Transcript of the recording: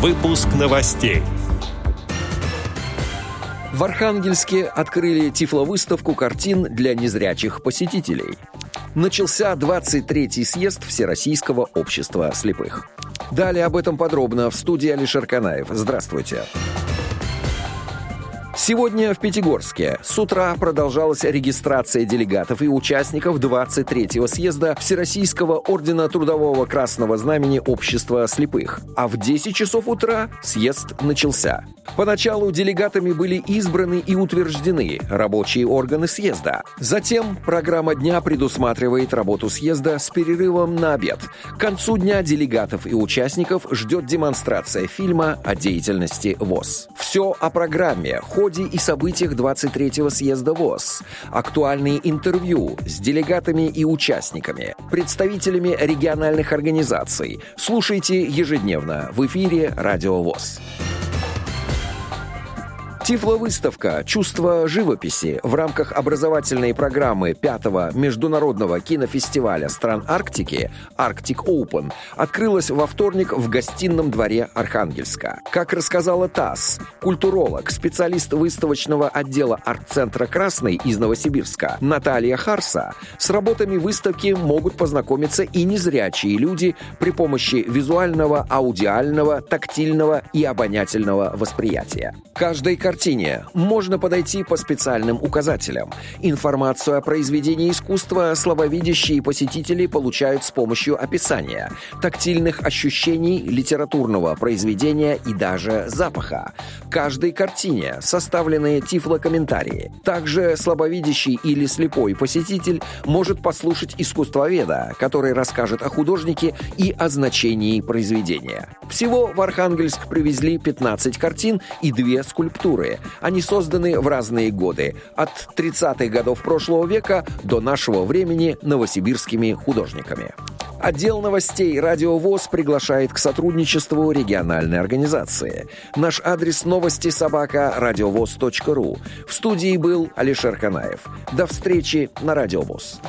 Выпуск новостей. В Архангельске открыли тифловыставку картин для незрячих посетителей. Начался 23-й съезд Всероссийского общества слепых. Далее об этом подробно в студии Алишер Канаев. Здравствуйте. Сегодня в Пятигорске с утра продолжалась регистрация делегатов и участников 23-го съезда Всероссийского ордена Трудового Красного Знамени Общества слепых. А в 10 часов утра съезд начался. Поначалу делегатами были избраны и утверждены рабочие органы съезда. Затем программа дня предусматривает работу съезда с перерывом на обед. К концу дня делегатов и участников ждет демонстрация фильма о деятельности ВОЗ. Все о программе, ходе и событиях 23-го съезда ВОЗ. Актуальные интервью с делегатами и участниками, представителями региональных организаций. Слушайте ежедневно в эфире «Радио ВОЗ». Тифловыставка «Чувство живописи» в рамках образовательной программы пятого международного кинофестиваля стран Арктики «Arctic Open» открылась во вторник в гостином дворе Архангельска. Как рассказала ТАСС, культуролог, специалист выставочного отдела арт-центра «Красный» из Новосибирска Наталья Харса, с работами выставки могут познакомиться и незрячие люди при помощи визуального, аудиального, тактильного и обонятельного восприятия. Каждой картине можно подойти по специальным указателям. Информацию о произведении искусства слабовидящие посетители получают с помощью описания, тактильных ощущений литературного произведения и даже запаха. Каждой картине составлены тифлокомментарии. Также слабовидящий или слепой посетитель может послушать искусствоведа, который расскажет о художнике и о значении произведения. Всего в Архангельск привезли 15 картин и две скульптуры, они созданы в разные годы, от 30-х годов прошлого века до нашего времени новосибирскими художниками. Отдел новостей «Радио ВОЗ» приглашает к сотрудничеству региональной организации. Наш адрес новости собака радиовоз.ру. В студии был Алишер Канаев. До встречи на «Радио ВОЗ».